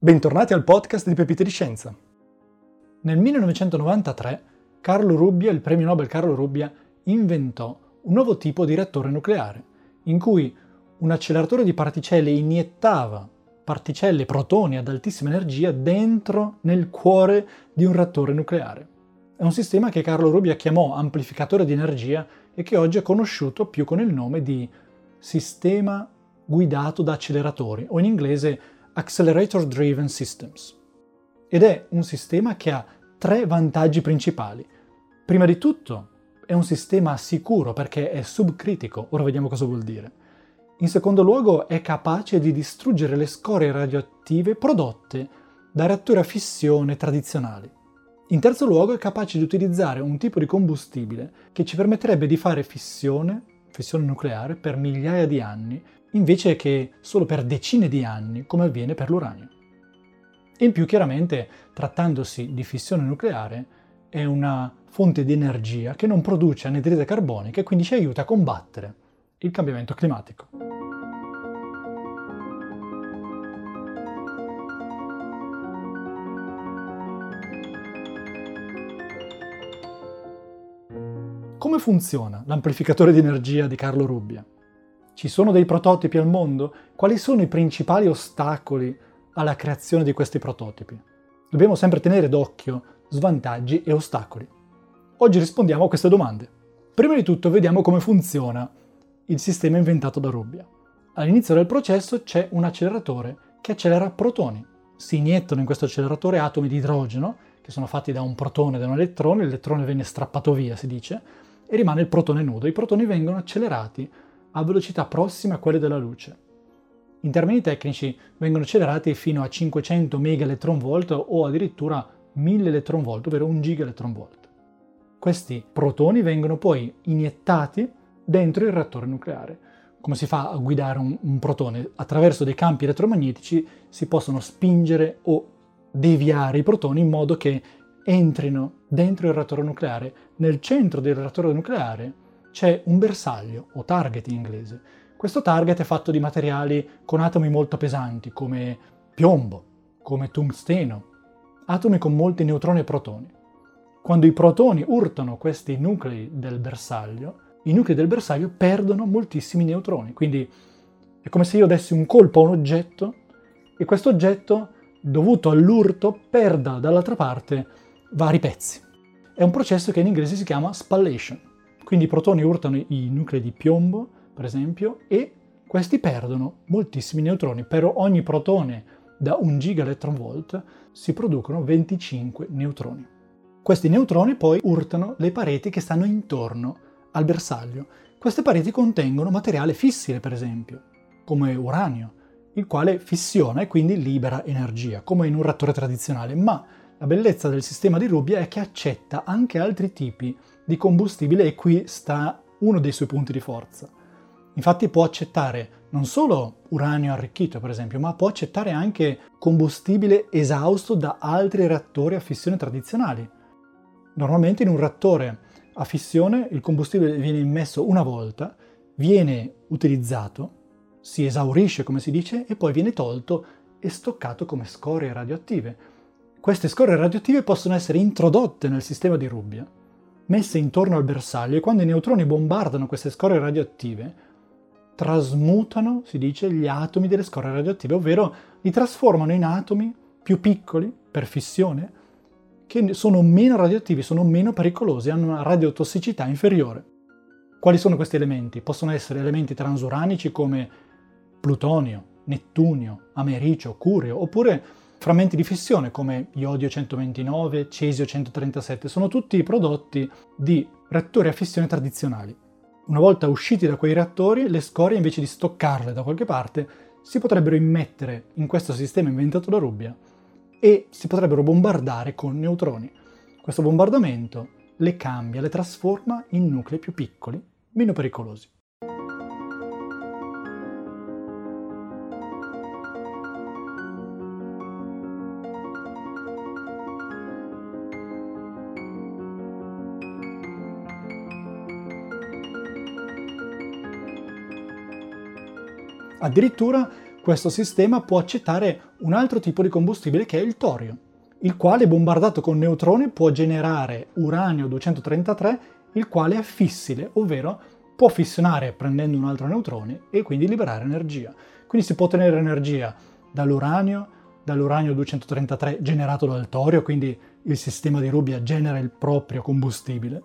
Bentornati al podcast di Pepite di Scienza. Nel 1993 Carlo Rubbia, il premio Nobel Carlo Rubbia, inventò un nuovo tipo di reattore nucleare, in cui un acceleratore di particelle iniettava particelle, protoni ad altissima energia dentro nel cuore di un reattore nucleare. È un sistema che Carlo Rubbia chiamò amplificatore di energia e che oggi è conosciuto più con il nome di sistema guidato da acceleratori o in inglese Accelerator Driven Systems. Ed è un sistema che ha tre vantaggi principali. Prima di tutto, è un sistema sicuro perché è subcritico, ora vediamo cosa vuol dire. In secondo luogo, è capace di distruggere le scorie radioattive prodotte da reattori a fissione tradizionali. In terzo luogo, è capace di utilizzare un tipo di combustibile che ci permetterebbe di fare fissione, fissione nucleare, per migliaia di anni invece che solo per decine di anni come avviene per l'uranio. In più chiaramente, trattandosi di fissione nucleare, è una fonte di energia che non produce anidride carbonica e quindi ci aiuta a combattere il cambiamento climatico. Come funziona l'amplificatore di energia di Carlo Rubbia? Ci sono dei prototipi al mondo? Quali sono i principali ostacoli alla creazione di questi prototipi? Dobbiamo sempre tenere d'occhio svantaggi e ostacoli. Oggi rispondiamo a queste domande. Prima di tutto vediamo come funziona il sistema inventato da Rubbia. All'inizio del processo c'è un acceleratore che accelera protoni. Si iniettano in questo acceleratore atomi di idrogeno, che sono fatti da un protone e da un elettrone, l'elettrone viene strappato via, si dice, e rimane il protone nudo. I protoni vengono accelerati a velocità prossime a quelle della luce. In termini tecnici vengono accelerati fino a 500 MeV o addirittura 1000 eV, ovvero 1 GeV. Questi protoni vengono poi iniettati dentro il reattore nucleare. Come si fa a guidare un, un protone? Attraverso dei campi elettromagnetici si possono spingere o deviare i protoni in modo che entrino dentro il reattore nucleare. Nel centro del reattore nucleare c'è un bersaglio, o target in inglese. Questo target è fatto di materiali con atomi molto pesanti, come piombo, come tungsteno, atomi con molti neutroni e protoni. Quando i protoni urtano questi nuclei del bersaglio, i nuclei del bersaglio perdono moltissimi neutroni. Quindi è come se io dessi un colpo a un oggetto e questo oggetto, dovuto all'urto, perda dall'altra parte vari pezzi. È un processo che in inglese si chiama spallation. Quindi i protoni urtano i nuclei di piombo, per esempio, e questi perdono moltissimi neutroni. Per ogni protone da 1 gigaelectronvolt si producono 25 neutroni. Questi neutroni poi urtano le pareti che stanno intorno al bersaglio. Queste pareti contengono materiale fissile, per esempio, come uranio, il quale fissiona e quindi libera energia, come in un reattore tradizionale, ma la bellezza del sistema di Rubbia è che accetta anche altri tipi di combustibile e qui sta uno dei suoi punti di forza. Infatti può accettare non solo uranio arricchito, per esempio, ma può accettare anche combustibile esausto da altri reattori a fissione tradizionali. Normalmente in un reattore a fissione il combustibile viene immesso una volta, viene utilizzato, si esaurisce come si dice e poi viene tolto e stoccato come scorie radioattive. Queste scorie radioattive possono essere introdotte nel sistema di Rubbia messe intorno al bersaglio e quando i neutroni bombardano queste scorie radioattive, trasmutano, si dice, gli atomi delle scorie radioattive, ovvero li trasformano in atomi più piccoli, per fissione, che sono meno radioattivi, sono meno pericolosi, hanno una radiotossicità inferiore. Quali sono questi elementi? Possono essere elementi transuranici come plutonio, nettunio, americio, curio, oppure Frammenti di fissione come iodio 129, cesio 137 sono tutti prodotti di reattori a fissione tradizionali. Una volta usciti da quei reattori, le scorie invece di stoccarle da qualche parte si potrebbero immettere in questo sistema inventato da Rubbia e si potrebbero bombardare con neutroni. Questo bombardamento le cambia, le trasforma in nuclei più piccoli, meno pericolosi. Addirittura questo sistema può accettare un altro tipo di combustibile che è il torio, il quale bombardato con neutroni può generare uranio 233, il quale è fissile, ovvero può fissionare prendendo un altro neutrone e quindi liberare energia. Quindi si può ottenere energia dall'uranio, dall'uranio 233 generato dal torio, quindi il sistema di Rubbia genera il proprio combustibile,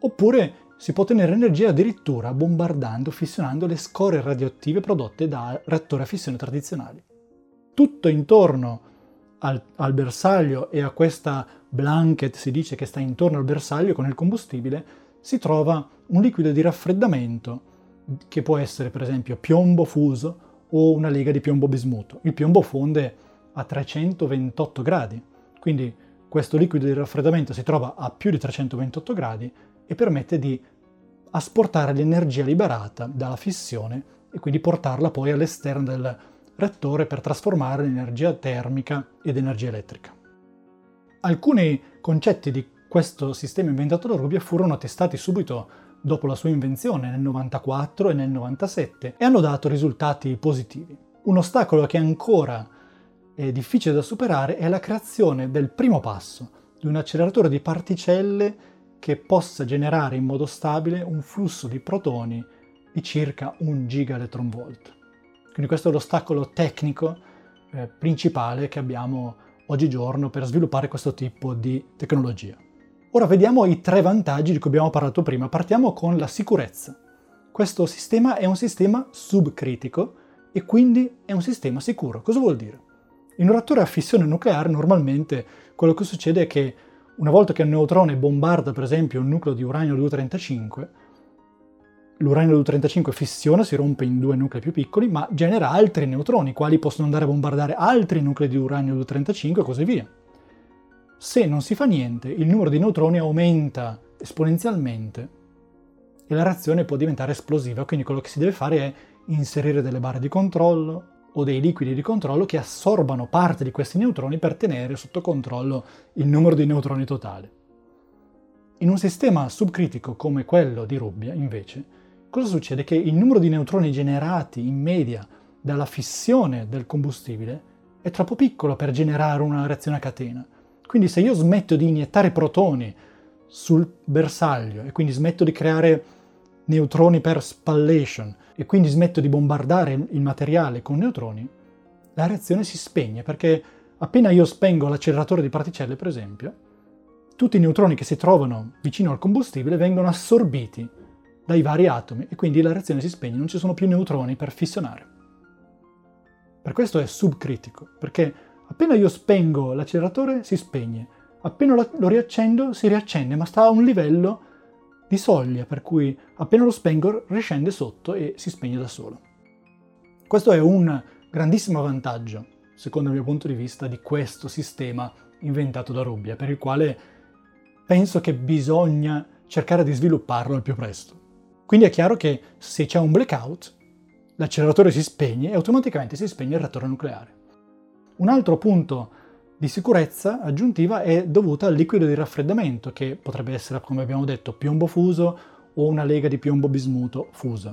oppure si può ottenere energia addirittura bombardando, fissionando le scorie radioattive prodotte da reattori a fissione tradizionali. Tutto intorno al, al bersaglio e a questa blanket, si dice che sta intorno al bersaglio con il combustibile, si trova un liquido di raffreddamento che può essere per esempio piombo fuso o una lega di piombo bismuto. Il piombo fonde a 328 gradi, quindi questo liquido di raffreddamento si trova a più di 328 gradi e permette di asportare l'energia liberata dalla fissione e quindi portarla poi all'esterno del reattore per trasformare l'energia termica ed energia elettrica. Alcuni concetti di questo sistema inventato da Rubia furono testati subito dopo la sua invenzione nel 94 e nel 97 e hanno dato risultati positivi. Un ostacolo che ancora è difficile da superare è la creazione del primo passo di un acceleratore di particelle che possa generare in modo stabile un flusso di protoni di circa 1 gigaelectronvolt. Quindi questo è l'ostacolo tecnico eh, principale che abbiamo oggigiorno per sviluppare questo tipo di tecnologia. Ora vediamo i tre vantaggi di cui abbiamo parlato prima. Partiamo con la sicurezza. Questo sistema è un sistema subcritico e quindi è un sistema sicuro. Cosa vuol dire? In un reattore a fissione nucleare normalmente quello che succede è che una volta che un neutrone bombarda per esempio un nucleo di uranio 235, l'uranio 235 fissiona, si rompe in due nuclei più piccoli, ma genera altri neutroni, quali possono andare a bombardare altri nuclei di uranio 235 e così via. Se non si fa niente, il numero di neutroni aumenta esponenzialmente e la reazione può diventare esplosiva, quindi quello che si deve fare è inserire delle barre di controllo, o dei liquidi di controllo che assorbano parte di questi neutroni per tenere sotto controllo il numero di neutroni totale. In un sistema subcritico come quello di Rubbia, invece, cosa succede? Che il numero di neutroni generati in media dalla fissione del combustibile è troppo piccolo per generare una reazione a catena. Quindi se io smetto di iniettare protoni sul bersaglio e quindi smetto di creare neutroni per spallation e quindi smetto di bombardare il materiale con neutroni, la reazione si spegne perché appena io spengo l'acceleratore di particelle, per esempio, tutti i neutroni che si trovano vicino al combustibile vengono assorbiti dai vari atomi e quindi la reazione si spegne, non ci sono più neutroni per fissionare. Per questo è subcritico, perché appena io spengo l'acceleratore si spegne, appena lo riaccendo si riaccende, ma sta a un livello di soglia, per cui appena lo spengo riscende sotto e si spegne da solo. Questo è un grandissimo vantaggio, secondo il mio punto di vista, di questo sistema inventato da Rubbia, per il quale penso che bisogna cercare di svilupparlo al più presto. Quindi è chiaro che se c'è un blackout, l'acceleratore si spegne e automaticamente si spegne il reattore nucleare. Un altro punto di sicurezza aggiuntiva è dovuta al liquido di raffreddamento, che potrebbe essere, come abbiamo detto, piombo fuso o una lega di piombo bismuto fusa.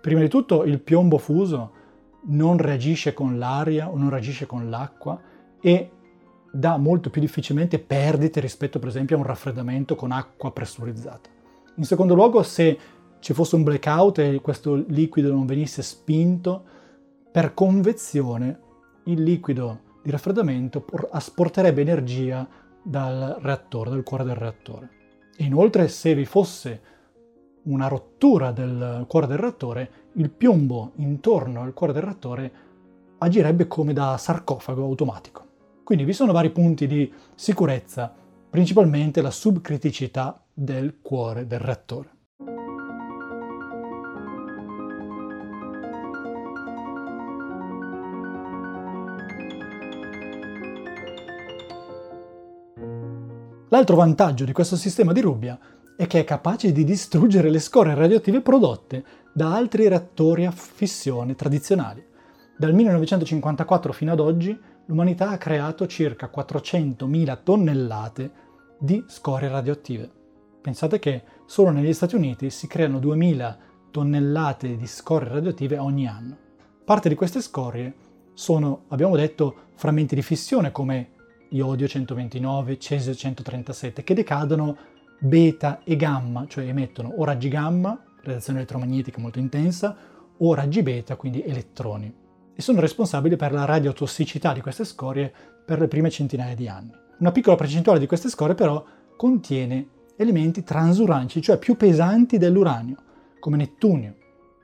Prima di tutto il piombo fuso non reagisce con l'aria o non reagisce con l'acqua e dà molto più difficilmente perdite rispetto per esempio a un raffreddamento con acqua pressurizzata. In secondo luogo, se ci fosse un blackout e questo liquido non venisse spinto, per convezione il liquido di raffreddamento asporterebbe energia dal reattore, dal cuore del reattore. E inoltre, se vi fosse una rottura del cuore del reattore, il piombo intorno al cuore del reattore agirebbe come da sarcofago automatico. Quindi vi sono vari punti di sicurezza, principalmente la subcriticità del cuore del reattore. L'altro vantaggio di questo sistema di Rubbia è che è capace di distruggere le scorie radioattive prodotte da altri reattori a fissione tradizionali. Dal 1954 fino ad oggi l'umanità ha creato circa 400.000 tonnellate di scorie radioattive. Pensate che solo negli Stati Uniti si creano 2.000 tonnellate di scorie radioattive ogni anno. Parte di queste scorie sono, abbiamo detto, frammenti di fissione come iodio 129, cesio 137, che decadono beta e gamma, cioè emettono o raggi gamma, radiazione elettromagnetica molto intensa, o raggi beta, quindi elettroni, e sono responsabili per la radiotossicità di queste scorie per le prime centinaia di anni. Una piccola percentuale di queste scorie però contiene elementi transuranci, cioè più pesanti dell'uranio, come nettunio,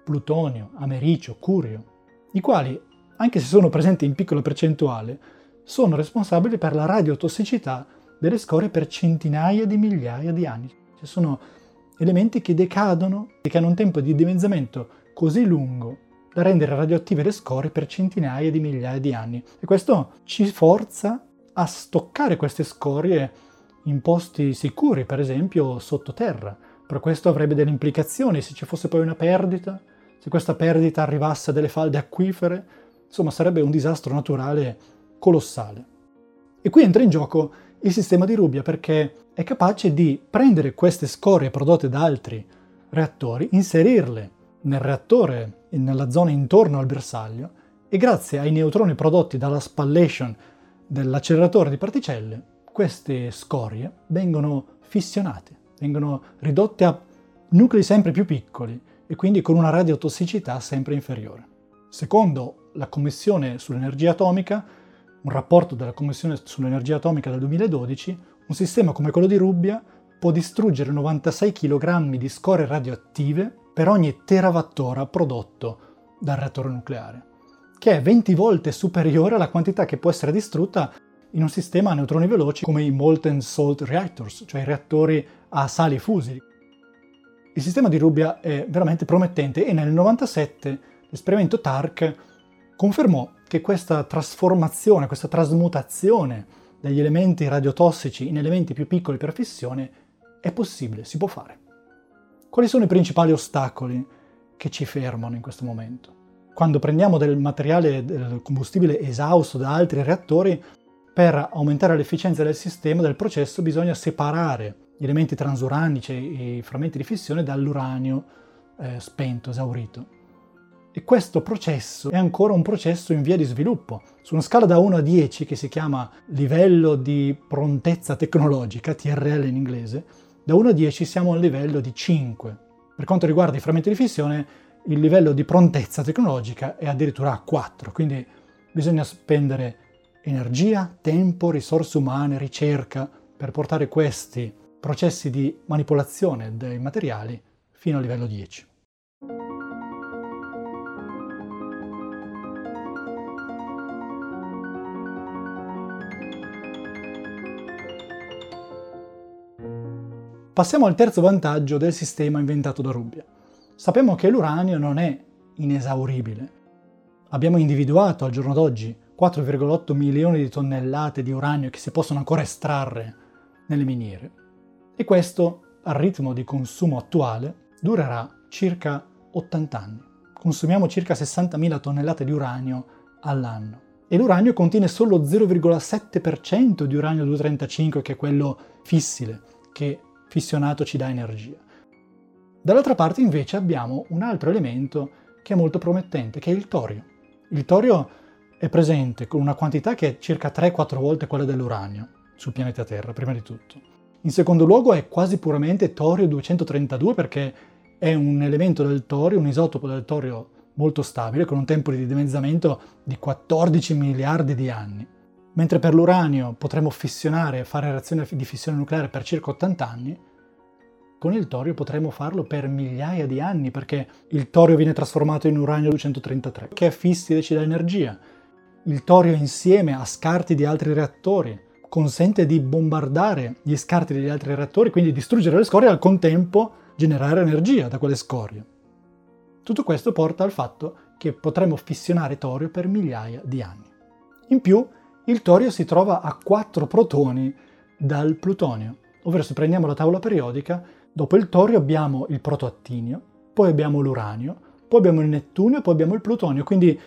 plutonio, americio, curio, i quali, anche se sono presenti in piccola percentuale, sono responsabili per la radiotossicità delle scorie per centinaia di migliaia di anni. Ci sono elementi che decadono e che hanno un tempo di dimezzamento così lungo da rendere radioattive le scorie per centinaia di migliaia di anni. E questo ci forza a stoccare queste scorie in posti sicuri, per esempio sottoterra. Per questo avrebbe delle implicazioni se ci fosse poi una perdita, se questa perdita arrivasse a delle falde acquifere, insomma sarebbe un disastro naturale colossale. E qui entra in gioco il sistema di Rubbia perché è capace di prendere queste scorie prodotte da altri reattori, inserirle nel reattore, nella zona intorno al bersaglio, e grazie ai neutroni prodotti dalla spallation dell'acceleratore di particelle, queste scorie vengono fissionate, vengono ridotte a nuclei sempre più piccoli e quindi con una radiotossicità sempre inferiore. Secondo la Commissione sull'energia atomica, un rapporto della Commissione sull'energia atomica del 2012, un sistema come quello di Rubbia può distruggere 96 kg di scorie radioattive per ogni terawattora prodotto dal reattore nucleare, che è 20 volte superiore alla quantità che può essere distrutta in un sistema a neutroni veloci come i molten salt reactors, cioè i reattori a sali fusi. Il sistema di Rubbia è veramente promettente e nel 1997 l'esperimento TARC confermò che questa trasformazione, questa trasmutazione degli elementi radiotossici in elementi più piccoli per fissione è possibile, si può fare. Quali sono i principali ostacoli che ci fermano in questo momento? Quando prendiamo del materiale, del combustibile esausto da altri reattori, per aumentare l'efficienza del sistema, del processo, bisogna separare gli elementi transuranici e i frammenti di fissione dall'uranio eh, spento, esaurito. E questo processo è ancora un processo in via di sviluppo. Su una scala da 1 a 10, che si chiama livello di prontezza tecnologica, TRL in inglese, da 1 a 10 siamo al livello di 5. Per quanto riguarda i frammenti di fissione, il livello di prontezza tecnologica è addirittura a 4, quindi bisogna spendere energia, tempo, risorse umane, ricerca per portare questi processi di manipolazione dei materiali fino al livello 10. Passiamo al terzo vantaggio del sistema inventato da Rubbia. Sappiamo che l'uranio non è inesauribile. Abbiamo individuato al giorno d'oggi 4,8 milioni di tonnellate di uranio che si possono ancora estrarre nelle miniere. E questo, al ritmo di consumo attuale, durerà circa 80 anni. Consumiamo circa 60.000 tonnellate di uranio all'anno. E l'uranio contiene solo 0,7% di uranio 235, che è quello fissile, che fissionato ci dà energia. Dall'altra parte invece abbiamo un altro elemento che è molto promettente, che è il torio. Il torio è presente con una quantità che è circa 3-4 volte quella dell'uranio sul pianeta Terra, prima di tutto. In secondo luogo è quasi puramente torio 232 perché è un elemento del torio, un isotopo del torio molto stabile, con un tempo di dimezzamento di 14 miliardi di anni. Mentre per l'uranio potremmo fissionare fare reazioni di fissione nucleare per circa 80 anni, con il torio potremmo farlo per migliaia di anni perché il torio viene trasformato in uranio 233, che è fissile e ci dà energia. Il torio insieme a scarti di altri reattori consente di bombardare gli scarti degli altri reattori, quindi distruggere le scorie e al contempo generare energia da quelle scorie. Tutto questo porta al fatto che potremo fissionare torio per migliaia di anni. In più, il torio si trova a 4 protoni dal plutonio, ovvero se prendiamo la tavola periodica, dopo il torio abbiamo il protoattinio, poi abbiamo l'uranio, poi abbiamo il nettunio poi abbiamo il plutonio, quindi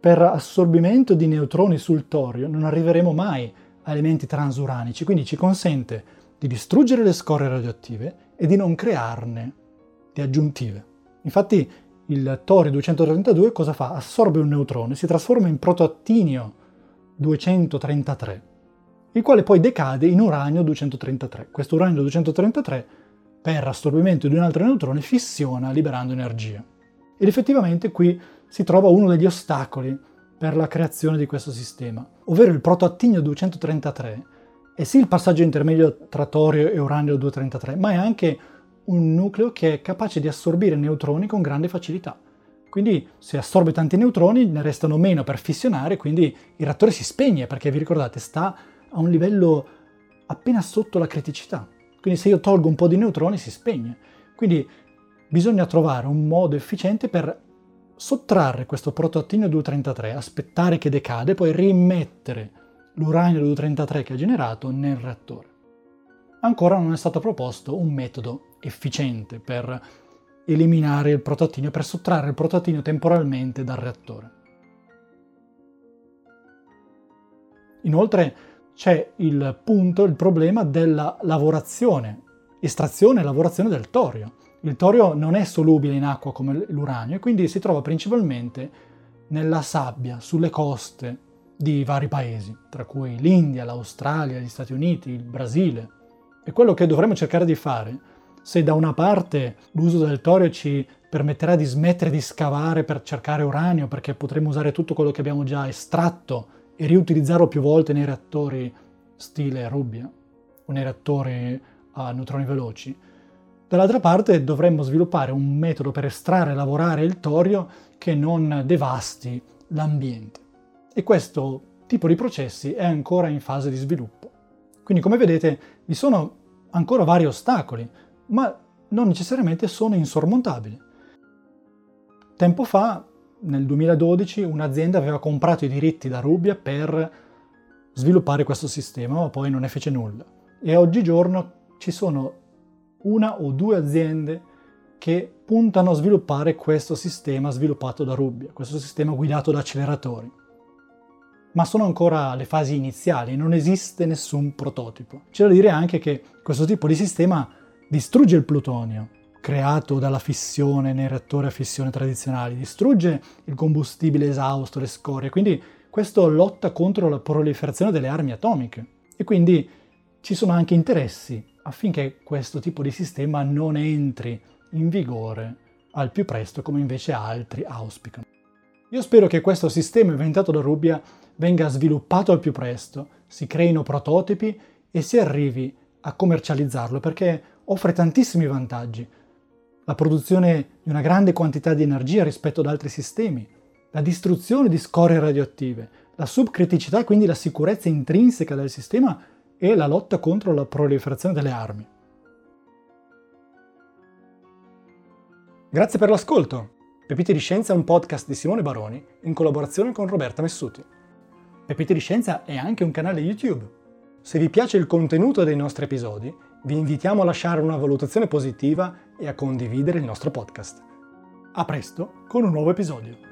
per assorbimento di neutroni sul torio non arriveremo mai a elementi transuranici, quindi ci consente di distruggere le scorie radioattive e di non crearne di aggiuntive. Infatti il torio 232 cosa fa? Assorbe un neutrone, si trasforma in protoattinio 233, il quale poi decade in uranio 233. Questo uranio 233, per assorbimento di un altro neutrone, fissiona liberando energia. Ed effettivamente qui si trova uno degli ostacoli per la creazione di questo sistema, ovvero il protoattinio 233 è sì il passaggio intermedio tra torio e uranio 233, ma è anche un nucleo che è capace di assorbire neutroni con grande facilità. Quindi se assorbe tanti neutroni ne restano meno per fissionare, quindi il reattore si spegne perché vi ricordate sta a un livello appena sotto la criticità. Quindi se io tolgo un po' di neutroni si spegne. Quindi bisogna trovare un modo efficiente per sottrarre questo protoattinio 233, aspettare che decade, poi rimettere l'uranio 233 che ha generato nel reattore. Ancora non è stato proposto un metodo efficiente per eliminare il protoattinio, per sottrarre il protoattinio temporalmente dal reattore. Inoltre c'è il punto, il problema della lavorazione, estrazione e lavorazione del torio. Il torio non è solubile in acqua come l'uranio e quindi si trova principalmente nella sabbia, sulle coste di vari paesi, tra cui l'India, l'Australia, gli Stati Uniti, il Brasile. E quello che dovremmo cercare di fare, se da una parte l'uso del torio ci permetterà di smettere di scavare per cercare uranio, perché potremo usare tutto quello che abbiamo già estratto e riutilizzarlo più volte nei reattori stile Rubbia o nei reattori a neutroni veloci. Dall'altra parte dovremmo sviluppare un metodo per estrarre e lavorare il torio che non devasti l'ambiente. E questo tipo di processi è ancora in fase di sviluppo. Quindi come vedete vi sono ancora vari ostacoli, ma non necessariamente sono insormontabili. Tempo fa nel 2012 un'azienda aveva comprato i diritti da Rubia per sviluppare questo sistema, ma poi non ne fece nulla. E oggigiorno ci sono una o due aziende che puntano a sviluppare questo sistema sviluppato da Rubbia, questo sistema guidato da acceleratori. Ma sono ancora alle fasi iniziali, non esiste nessun prototipo. C'è da dire anche che questo tipo di sistema distrugge il plutonio, creato dalla fissione nei reattori a fissione tradizionali, distrugge il combustibile esausto, le scorie, quindi questo lotta contro la proliferazione delle armi atomiche e quindi ci sono anche interessi affinché questo tipo di sistema non entri in vigore al più presto come invece altri auspicano. Io spero che questo sistema inventato da Rubbia venga sviluppato al più presto, si creino prototipi e si arrivi a commercializzarlo perché offre tantissimi vantaggi la produzione di una grande quantità di energia rispetto ad altri sistemi, la distruzione di scorie radioattive, la subcriticità, quindi la sicurezza intrinseca del sistema e la lotta contro la proliferazione delle armi. Grazie per l'ascolto. Pepite di Scienza è un podcast di Simone Baroni in collaborazione con Roberta Messuti. Pepite di Scienza è anche un canale YouTube. Se vi piace il contenuto dei nostri episodi, vi invitiamo a lasciare una valutazione positiva e a condividere il nostro podcast. A presto con un nuovo episodio.